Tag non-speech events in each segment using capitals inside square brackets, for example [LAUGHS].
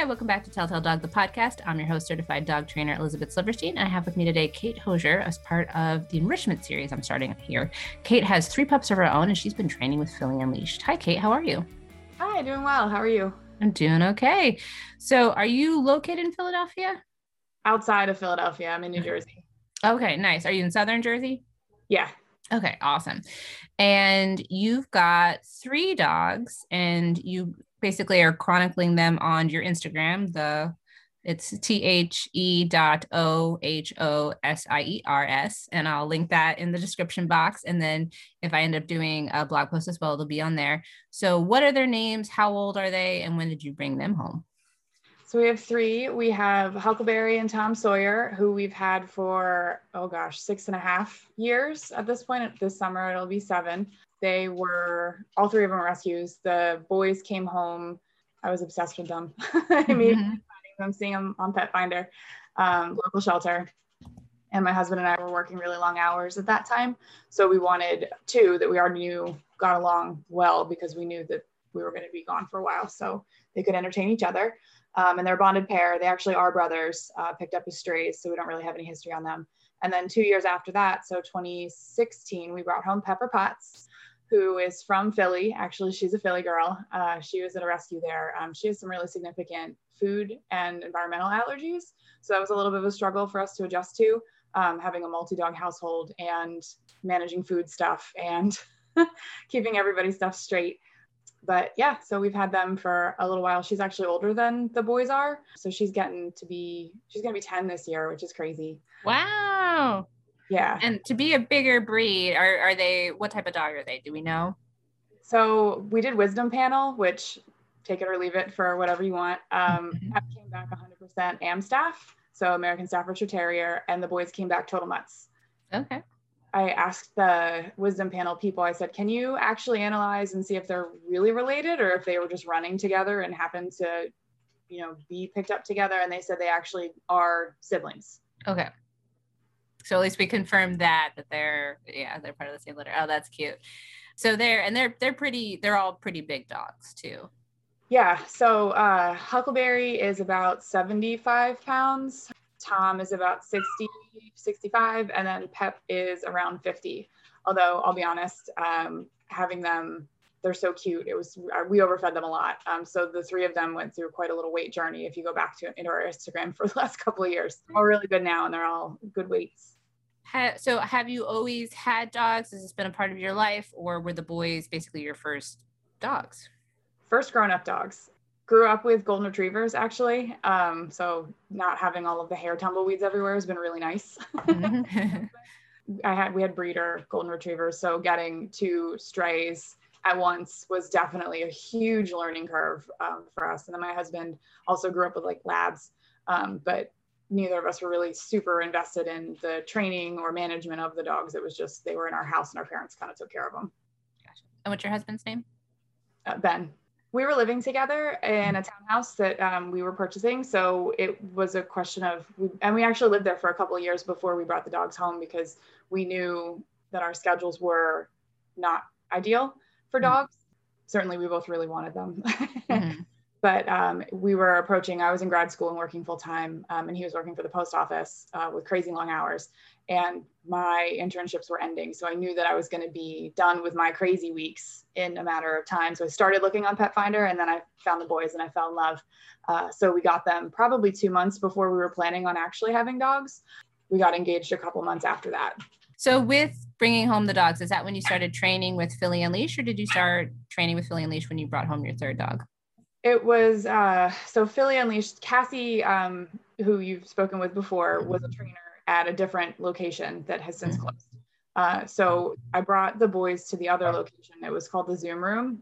Hi, welcome back to Telltale Dog, the podcast. I'm your host, certified dog trainer Elizabeth Silverstein, and I have with me today Kate Hosier as part of the enrichment series I'm starting here. Kate has three pups of her own, and she's been training with Philly Unleashed. Hi, Kate. How are you? Hi, doing well. How are you? I'm doing okay. So, are you located in Philadelphia? Outside of Philadelphia, I'm in New Jersey. Okay, nice. Are you in Southern Jersey? Yeah. Okay, awesome. And you've got three dogs, and you basically are chronicling them on your Instagram. The it's T H E dot O H O S I E R S. And I'll link that in the description box. And then if I end up doing a blog post as well, it'll be on there. So, what are their names? How old are they? And when did you bring them home? So, we have three. We have Huckleberry and Tom Sawyer, who we've had for, oh gosh, six and a half years at this point. This summer, it'll be seven. They were, all three of them rescues. The boys came home. I was obsessed with them. [LAUGHS] I mean, mm-hmm. I'm seeing them on Petfinder, um, local shelter. And my husband and I were working really long hours at that time. So we wanted two that we already knew got along well because we knew that we were going to be gone for a while. So they could entertain each other. Um, and they're a bonded pair. They actually are brothers, uh, picked up as strays. So we don't really have any history on them. And then two years after that, so 2016, we brought home Pepper Potts who is from Philly. Actually, she's a Philly girl. Uh, she was at a rescue there. Um, she has some really significant food and environmental allergies. So that was a little bit of a struggle for us to adjust to, um, having a multi dog household and managing food stuff and [LAUGHS] keeping everybody's stuff straight. But yeah, so we've had them for a little while. She's actually older than the boys are. So she's getting to be, she's going to be 10 this year, which is crazy. Wow. Yeah. And to be a bigger breed, are, are they, what type of dog are they? Do we know? So we did wisdom panel, which take it or leave it for whatever you want. Um, mm-hmm. came back 100% Amstaff, so American Staffordshire Terrier, and the boys came back total mutts. Okay. I asked the wisdom panel people, I said, can you actually analyze and see if they're really related or if they were just running together and happened to, you know, be picked up together? And they said they actually are siblings. Okay. So at least we confirmed that that they're yeah they're part of the same litter. Oh, that's cute. So they're and they're they're pretty they're all pretty big dogs too. Yeah. So uh, Huckleberry is about 75 pounds. Tom is about 60, 65, and then Pep is around 50. Although I'll be honest, um, having them, they're so cute. It was uh, we overfed them a lot. Um, so the three of them went through quite a little weight journey. If you go back to into our Instagram [LAUGHS] for the last couple of years, all really good now, and they're all good weights. so have you always had dogs? Has this been a part of your life, or were the boys basically your first dogs? First grown-up dogs grew up with golden retrievers actually. Um, so not having all of the hair tumbleweeds everywhere has been really nice. Mm-hmm. [LAUGHS] I had we had breeder golden retrievers, so getting two strays at once was definitely a huge learning curve um, for us. And then my husband also grew up with like labs, um, but neither of us were really super invested in the training or management of the dogs. It was just they were in our house and our parents kind of took care of them. Gotcha. And what's your husband's name? Uh, ben we were living together in a townhouse that um, we were purchasing. So it was a question of, and we actually lived there for a couple of years before we brought the dogs home because we knew that our schedules were not ideal for mm-hmm. dogs. Certainly, we both really wanted them. mm-hmm. [LAUGHS] But um, we were approaching, I was in grad school and working full time, um, and he was working for the post office uh, with crazy long hours and my internships were ending. So I knew that I was going to be done with my crazy weeks in a matter of time. So I started looking on Petfinder and then I found the boys and I fell in love. Uh, so we got them probably two months before we were planning on actually having dogs. We got engaged a couple months after that. So with bringing home the dogs, is that when you started training with Philly Unleashed or did you start training with Philly Unleashed when you brought home your third dog? It was uh, so Philly Unleashed. Cassie, um, who you've spoken with before, was a trainer at a different location that has since mm-hmm. closed. Uh, so I brought the boys to the other location. It was called the Zoom Room.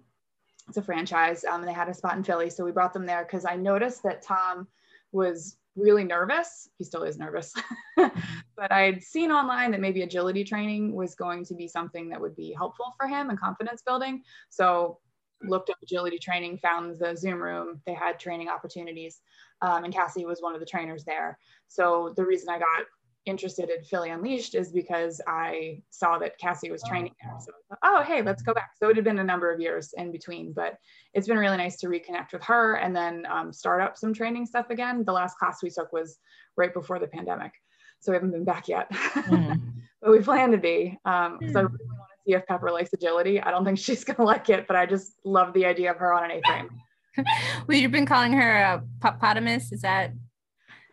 It's a franchise. Um, and they had a spot in Philly. So we brought them there because I noticed that Tom was really nervous. He still is nervous. [LAUGHS] but I'd seen online that maybe agility training was going to be something that would be helpful for him and confidence building. So looked up agility training, found the Zoom room. They had training opportunities. Um, and Cassie was one of the trainers there. So the reason I got interested in Philly Unleashed is because I saw that Cassie was training there. So thought, oh, hey, let's go back. So it had been a number of years in between, but it's been really nice to reconnect with her and then um, start up some training stuff again. The last class we took was right before the pandemic. So we haven't been back yet, mm. [LAUGHS] but we plan to be. Um, mm. So I really want to see if Pepper likes agility. I don't think [LAUGHS] she's going to like it, but I just love the idea of her on an A-frame. [LAUGHS] well, you've been calling her a popotamus. Is that?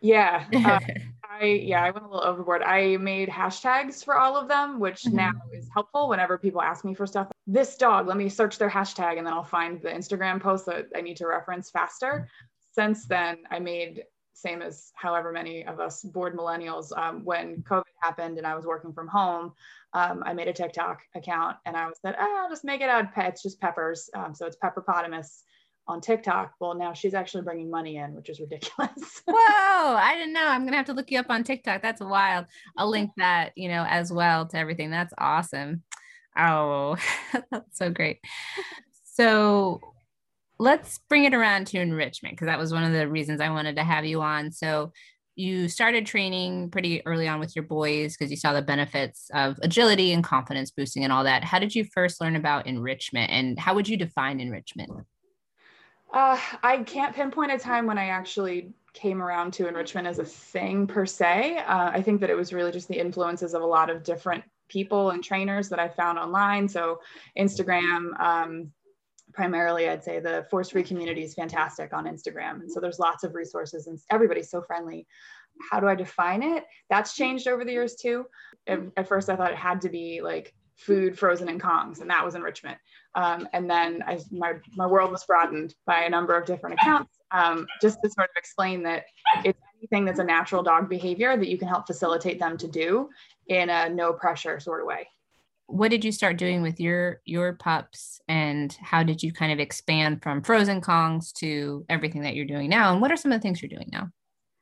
Yeah. Uh, I yeah, I went a little overboard. I made hashtags for all of them, which mm-hmm. now is helpful whenever people ask me for stuff. This dog, let me search their hashtag and then I'll find the Instagram post that I need to reference faster. Since then, I made same as however many of us bored millennials. Um, when COVID happened and I was working from home, um, I made a TikTok account and I was said, oh, I'll just make it out. It's just peppers. Um, so it's Pepperpotamus on TikTok. Well, now she's actually bringing money in, which is ridiculous. [LAUGHS] Whoa, I didn't know. I'm gonna have to look you up on TikTok. That's wild. I'll link that, you know, as well to everything. That's awesome. Oh, [LAUGHS] that's so great. So let's bring it around to enrichment because that was one of the reasons I wanted to have you on. So you started training pretty early on with your boys because you saw the benefits of agility and confidence boosting and all that. How did you first learn about enrichment and how would you define enrichment? Uh, I can't pinpoint a time when I actually came around to enrichment as a thing per se. Uh, I think that it was really just the influences of a lot of different people and trainers that I found online. So Instagram, um, primarily, I'd say the force free community is fantastic on Instagram. And so there's lots of resources and everybody's so friendly. How do I define it? That's changed over the years too. At, at first, I thought it had to be like food frozen in Kongs, and that was enrichment. Um, and then I, my, my world was broadened by a number of different accounts um, just to sort of explain that it's anything that's a natural dog behavior that you can help facilitate them to do in a no pressure sort of way. What did you start doing with your your pups and how did you kind of expand from frozen Kongs to everything that you're doing now? And what are some of the things you're doing now?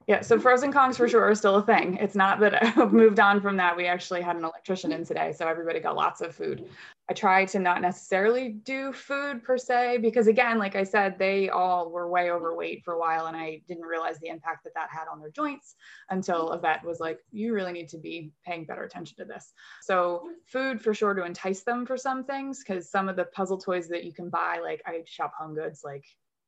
Yeah, so frozen Kongs for sure are still a thing. It's not that [LAUGHS] I've moved on from that. We actually had an electrician in today, so everybody got lots of food. I try to not necessarily do food per se because, again, like I said, they all were way overweight for a while, and I didn't realize the impact that that had on their joints until a vet was like, "You really need to be paying better attention to this." So, food for sure to entice them for some things because some of the puzzle toys that you can buy, like I shop HomeGoods, like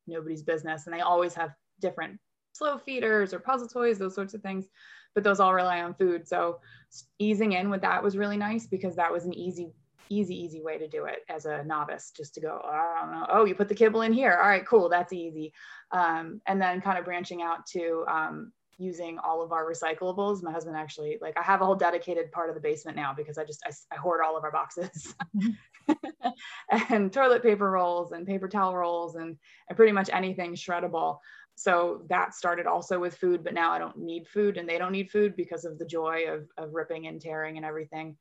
nobody's business, and they always have different slow feeders or puzzle toys, those sorts of things. But those all rely on food. So easing in with that was really nice because that was an easy, easy, easy way to do it as a novice, just to go, oh, I don't know. Oh, you put the kibble in here. All right, cool. That's easy. Um, and then kind of branching out to um, using all of our recyclables. My husband actually, like, I have a whole dedicated part of the basement now because I just, I, I hoard all of our boxes. [LAUGHS] and toilet paper rolls and paper towel rolls and, and pretty much anything shreddable so that started also with food but now i don't need food and they don't need food because of the joy of, of ripping and tearing and everything.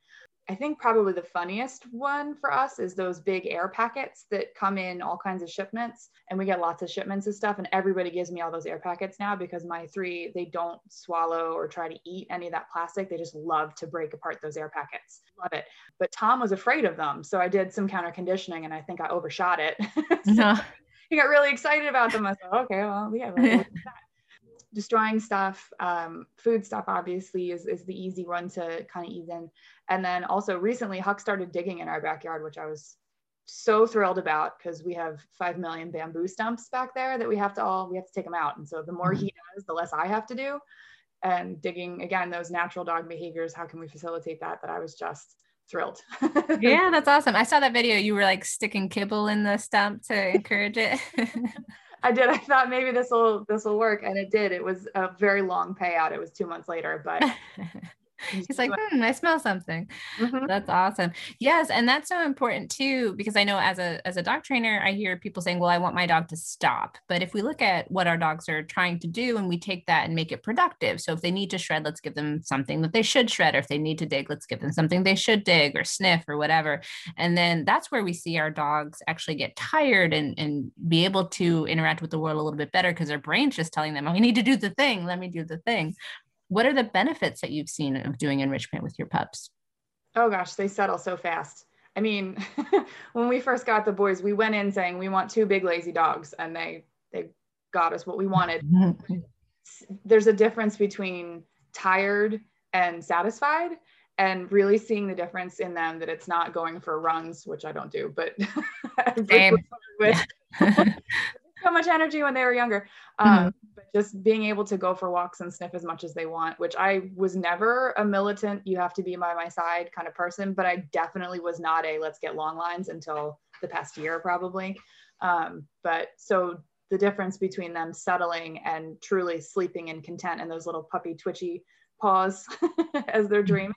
I think probably the funniest one for us is those big air packets that come in all kinds of shipments and we get lots of shipments of stuff. And everybody gives me all those air packets now because my three they don't swallow or try to eat any of that plastic. They just love to break apart those air packets. Love it. But tom was afraid of them. So i did some counter conditioning and i think i overshot it. [LAUGHS] So, [LAUGHS] [LAUGHS] he got really excited about them. I thought, okay, well, yeah. [LAUGHS] Destroying stuff, um, food stuff obviously is, is the easy one to kind of ease in. And then also recently, Huck started digging in our backyard, which I was so thrilled about because we have 5 million bamboo stumps back there that we have to all, we have to take them out. And so the more he mm-hmm. does, the less I have to do. And digging, again, those natural dog behaviors, how can we facilitate that? That I was just thrilled. [LAUGHS] yeah, that's awesome. I saw that video. You were like sticking kibble in the stump to encourage it. [LAUGHS] I did. I thought maybe this will this will work, and it did. It was a very long payout. It was two months later, but [LAUGHS] He's like, hmm, I smell something. Mm-hmm. That's awesome. Yes, and that's so important too because I know as a as a dog trainer, I hear people saying, "Well, I want my dog to stop." But if we look at what our dogs are trying to do and we take that and make it productive, so if they need to shred, let's give them something that they should shred, or if they need to dig, let's give them something they should dig or sniff or whatever. And then that's where we see our dogs actually get tired and and be able to interact with the world a little bit better because their brain's just telling them, "Oh, you need to do the thing. Let me do the thing." What are the benefits that you've seen of doing enrichment with your pups? Oh gosh, they settle so fast. I mean, [LAUGHS] when we first got the boys, we went in saying we want two big lazy dogs, and they they got us what we wanted. [LAUGHS] There's a difference between tired and satisfied and really seeing the difference in them that it's not going for runs which i don't do but [LAUGHS] with so much energy when they were younger um, mm-hmm. Just being able to go for walks and sniff as much as they want which i was never a militant you have to be by my side kind of person but i definitely was not a let's get long lines until the past year probably um, but so the difference between them settling and truly sleeping in content and those little puppy twitchy paws [LAUGHS] as they're mm-hmm. dreaming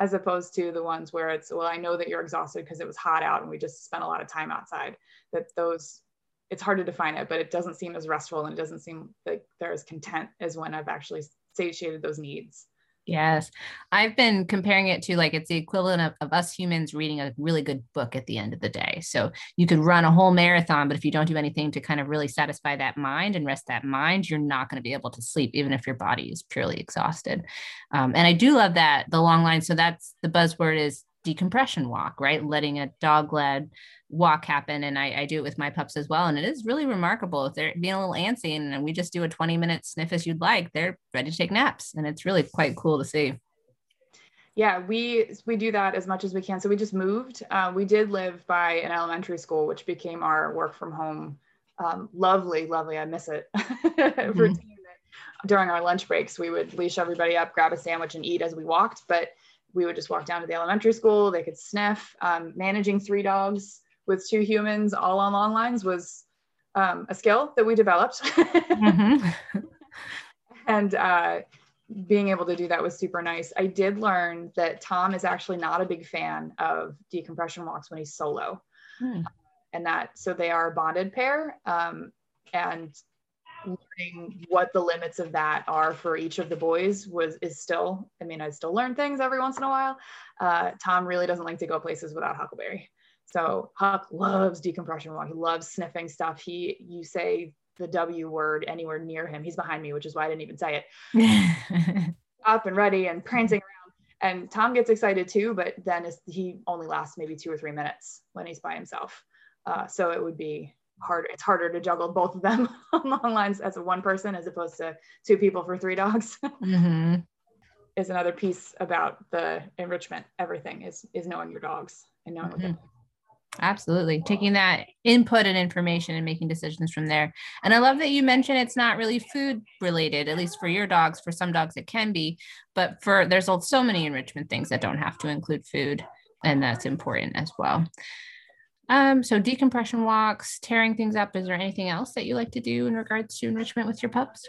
as opposed to the ones where it's well i know that you're exhausted because it was hot out and we just spent a lot of time outside that those it's hard to define it but it doesn't seem as restful and it doesn't seem like they're as content as when i've actually satiated those needs Yes. I've been comparing it to like it's the equivalent of, of, us humans reading a really good book at the end of the day. So you could run a whole marathon, but if you don't do anything to kind of really satisfy that mind and rest that mind, you're not going to be able to sleep, even if your body is purely exhausted. Um, and I do love that the long line. So that's the buzzword is decompression walk, right? Letting a dog led walk happen. And I, I, do it with my pups as well. And it is really remarkable if they're being a little antsy and we just do a 20 minute sniff as you'd like, they're ready to take naps. And it's really quite cool to see. Yeah, we we do that as much as we can. So we just moved. Uh, we did live by an elementary school, which became our work from home. Um, lovely, lovely. I miss it. [LAUGHS] mm-hmm. Routine. During our lunch breaks, we would leash everybody up, grab a sandwich, and eat as we walked. But we would just walk down to the elementary school. They could sniff. Um, managing three dogs with two humans all on long lines was um, a skill that we developed. mm-hmm. [LAUGHS] and uh, being able to do that was super nice. I did learn that Tom is actually not a big fan of decompression walks when he's solo. Hmm. And that, so they are a bonded pair. Um, and learning what the limits of that are for each of the boys was is still i mean i still learn things every once in a while. Uh, tom really doesn't like to go places without huckleberry. So huck loves decompression walk he loves sniffing stuff. He you say the w word anywhere near him he's behind me which is why i didn't even say it. [LAUGHS] Up and ready and prancing around. And tom gets excited too but then he only lasts maybe two or three minutes when he's by himself. Uh, so it would be harder it's harder to juggle both of them [LAUGHS] on long lines as a one person as opposed to two people for three dogs [LAUGHS] mm-hmm. is another piece about the enrichment everything is is knowing your dogs and knowing mm-hmm. Absolutely. Taking that input and information and making decisions from there. And I love that you mentioned it's not really food related, at least for your dogs. For some dogs, it can be, but for there's so many enrichment things that don't have to include food. And that's important as well. Um, so decompression walks, tearing things up. Is there anything else that you like to do in regards to enrichment with your pups?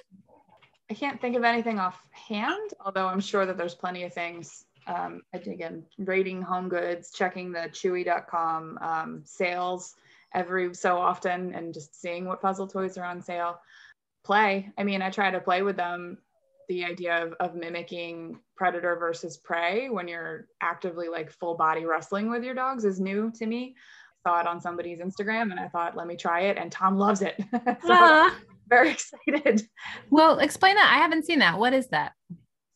I can't think of anything offhand, although I'm sure that there's plenty of things. Um, again, rating home goods, checking the chewy.com um, sales every so often and just seeing what puzzle toys are on sale. Play. I mean, I try to play with them. The idea of, of mimicking predator versus prey when you're actively like full body wrestling with your dogs is new to me saw it on somebody's Instagram and I thought, let me try it. And Tom loves it. [LAUGHS] so uh, very excited. Well, explain that. I haven't seen that. What is that?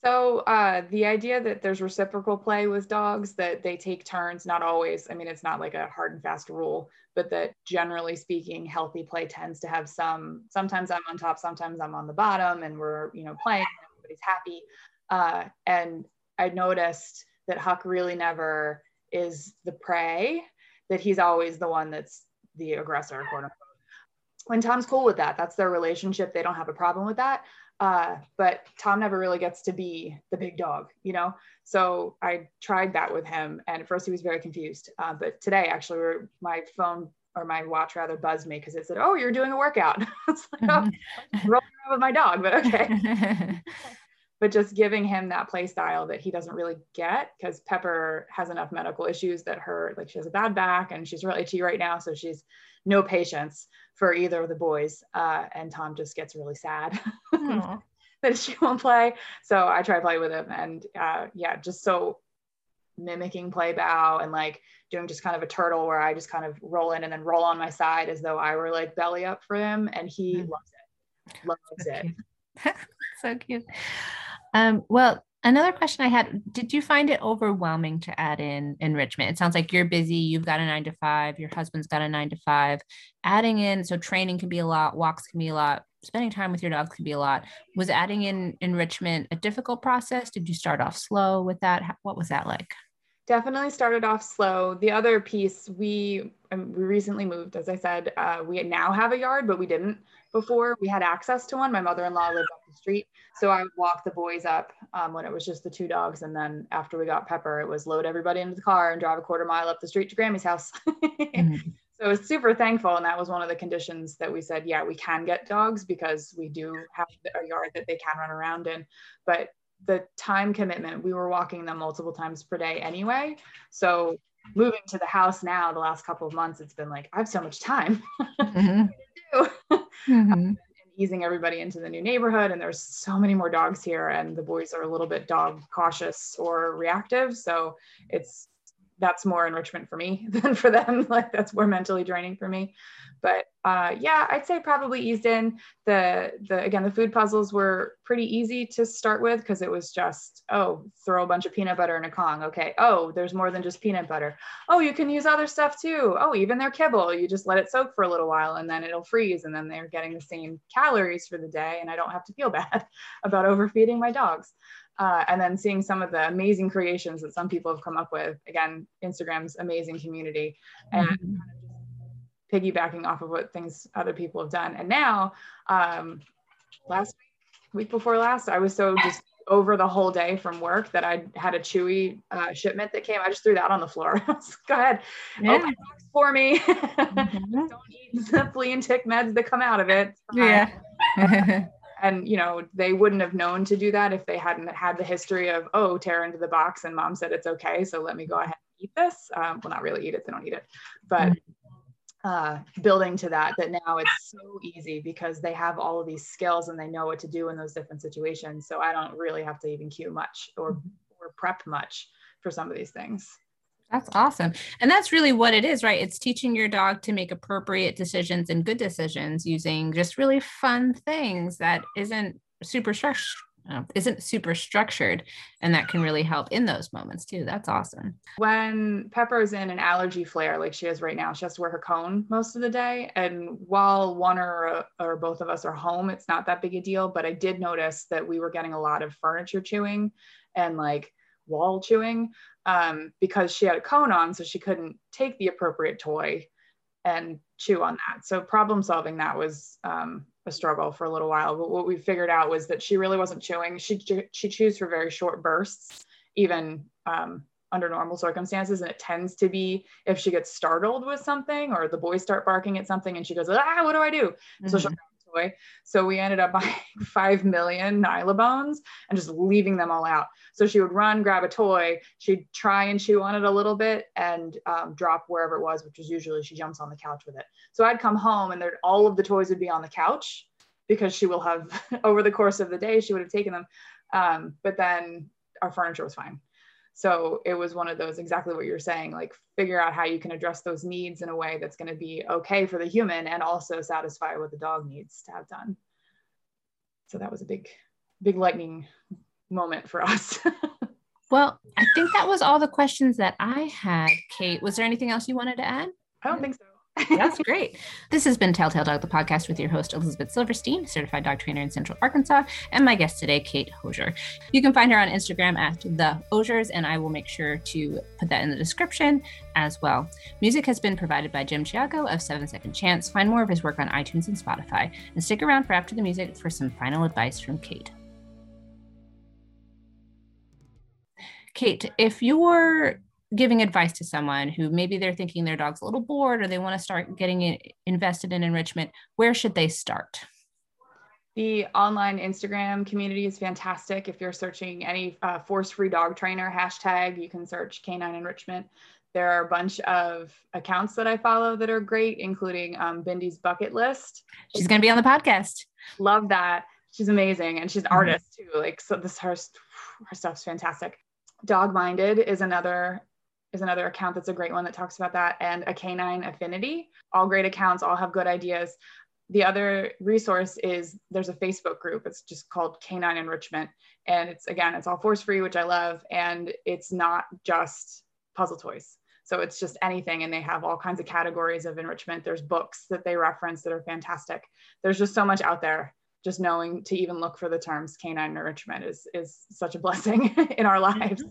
So uh, the idea that there's reciprocal play with dogs, that they take turns, not always. I mean, it's not like a hard and fast rule, but that generally speaking, healthy play tends to have some. Sometimes I'm on top, sometimes I'm on the bottom, and we're you know playing. Everybody's happy, uh, and I noticed that Huck really never is the prey that he's always the one that's the aggressor, quote unquote. When Tom's cool with that, that's their relationship. They don't have a problem with that. Uh, but Tom never really gets to be the big dog, you know? So I tried that with him. And at first he was very confused. Uh, but today, actually, my phone or my watch rather buzzed me because it said, Oh, you're doing a workout. [LAUGHS] it's like, oh, rolling around with my dog, but okay. [LAUGHS] but just giving him that play style that he doesn't really get because Pepper has enough medical issues that her like she has a bad back and she's really itchy right now, so she's no patience for either of the boys. Uh, and Tom just gets really sad [LAUGHS] that she won't play. So I try to play with him, and uh, yeah, just so mimicking play bow and like doing just kind of a turtle where I just kind of roll in and then roll on my side as though I were like belly up for him, and he mm. loves it, loves it. [LAUGHS] so cute. Um, well, another question I had Did you find it overwhelming to add in enrichment? It sounds like you're busy, you've got a nine to five, your husband's got a nine to five. Adding in, so training can be a lot, walks can be a lot. spending time with your dogs can be a lot. Was adding in enrichment a difficult process? Did you start off slow with that? What was that like? Definitely started off slow. The other piece, we um, we recently moved, as I said, uh, we now have a yard, but we didn't before. We had access to one. My mother-in-law lived up the street, so I would walk the boys up um, when it was just the two dogs, and then after we got Pepper, it was load everybody into the car and drive a quarter mile up the street to Grammy's house. [LAUGHS] mm-hmm. So I was super thankful, and that was one of the conditions that we said, yeah, we can get dogs because we do have a yard that they can run around in, but the time commitment we were walking them multiple times per day anyway so moving to the house now the last couple of months it's been like i have so much time [LAUGHS] mm-hmm. [LAUGHS] mm-hmm. um, easing everybody into the new neighborhood and there's so many more dogs here and the boys are a little bit dog cautious or reactive so it's that's more enrichment for me [LAUGHS] than for them [LAUGHS] like that's more mentally draining for me but uh, yeah, I'd say probably eased in. The the again the food puzzles were pretty easy to start with because it was just oh throw a bunch of peanut butter in a Kong. Okay, oh there's more than just peanut butter. Oh you can use other stuff too. Oh even their kibble, you just let it soak for a little while and then it'll freeze and then they're getting the same calories for the day and I don't have to feel [LAUGHS] bad about overfeeding my dogs. Uh, and then seeing some of the amazing creations that some people have come up with. Again, Instagram's amazing community and mm-hmm piggybacking off of what things other people have done. And now, um, last week, week before last, I was so just over the whole day from work that I had a Chewy uh, shipment that came. I just threw that on the floor. [LAUGHS] Go ahead, yeah. open box for me. [LAUGHS] Mm-hmm. Don't eat the flea and tick meds that come out of it. Yeah. [LAUGHS] and you know they wouldn't have known to do that if they hadn't had the history of oh tear into the box and mom said it's okay so let me go ahead and eat this. Um, well not really eat it they don't eat it but mm-hmm. uh, building to that that now it's so easy because they have all of these skills and they know what to do in those different situations so i don't really have to even cue much or mm-hmm. or prep much for some of these things that's awesome. And that's really what it is right? It's teaching your dog to make appropriate decisions and good decisions using just really fun things that isn't super stress uh, isn't super structured and that can really help in those moments too. That's awesome. When pepper's in an allergy flare like she is right now she has to wear her cone most of the day. And while one or or both of us are home it's not that big a deal. But i did notice that we were getting a lot of furniture chewing and like wall chewing um, because she had a cone on so she couldn't take the appropriate toy and chew on that so problem solving that was um, a struggle for a little while. But what we figured out was that she really wasn't chewing. She she chews for very short bursts, even um, under normal circumstances. And it tends to be if she gets startled with something or the boys start barking at something and she goes, ah, what do I do? Mm-hmm. So she'll toy. So we ended up [LAUGHS] buying five million Nylabones and just leaving them all out. So she would run, grab a toy, she'd try and chew on it a little bit and um, drop wherever it was, which is usually she jumps on the couch with it. So I'd come home and all of the toys would be on the couch because she will have [LAUGHS] over the course of the day she would have taken them. Um, but then our furniture was fine. So it was one of those exactly what you're saying, like figure out how you can address those needs in a way that's going to be okay for the human and also satisfy what the dog needs to have done. So that was a big, big lightning moment for [LAUGHS] us. well, I think that was all the questions that I had. Kate, was there anything else you wanted to add? I don't think so. That's great. This has been Telltale Dog, the podcast with your host, Elizabeth Silverstein, certified dog trainer in Central Arkansas, and my guest today, Kate Hosier. You can find her on Instagram at the Hosiers, and I will make sure to put that in the description as well. Music has been provided by Jim Chiago of Seven Second Chance. Find more of his work on iTunes and Spotify, and stick around for after the music for some final advice from Kate. Kate, if you were giving advice to someone who maybe they're thinking their dog's a little bored or they want to start getting invested in enrichment, where should they start? The online Instagram community is fantastic. If you're searching any uh, force free dog trainer hashtag, you can search canine enrichment. There are a bunch of accounts that I follow that are great, including um, Bindy's Bucket List. She's going to be on the podcast. Love that. She's amazing. And she's an mm-hmm. artist too. Like, so this, her, her stuff's fantastic. Dog Minded is another is another account that's a great one that talks about that, and a canine affinity. All great accounts, all have good ideas. The other resource is there's a Facebook group. It's just called Canine Enrichment. And it's again, it's all force free, which I love. And it's not just puzzle toys. So it's just anything. And they have all kinds of categories of enrichment. There's books that they reference that are fantastic. There's just so much out there. Just knowing to even look for the terms canine enrichment is, is such a [LAUGHS] blessing in our mm-hmm. lives.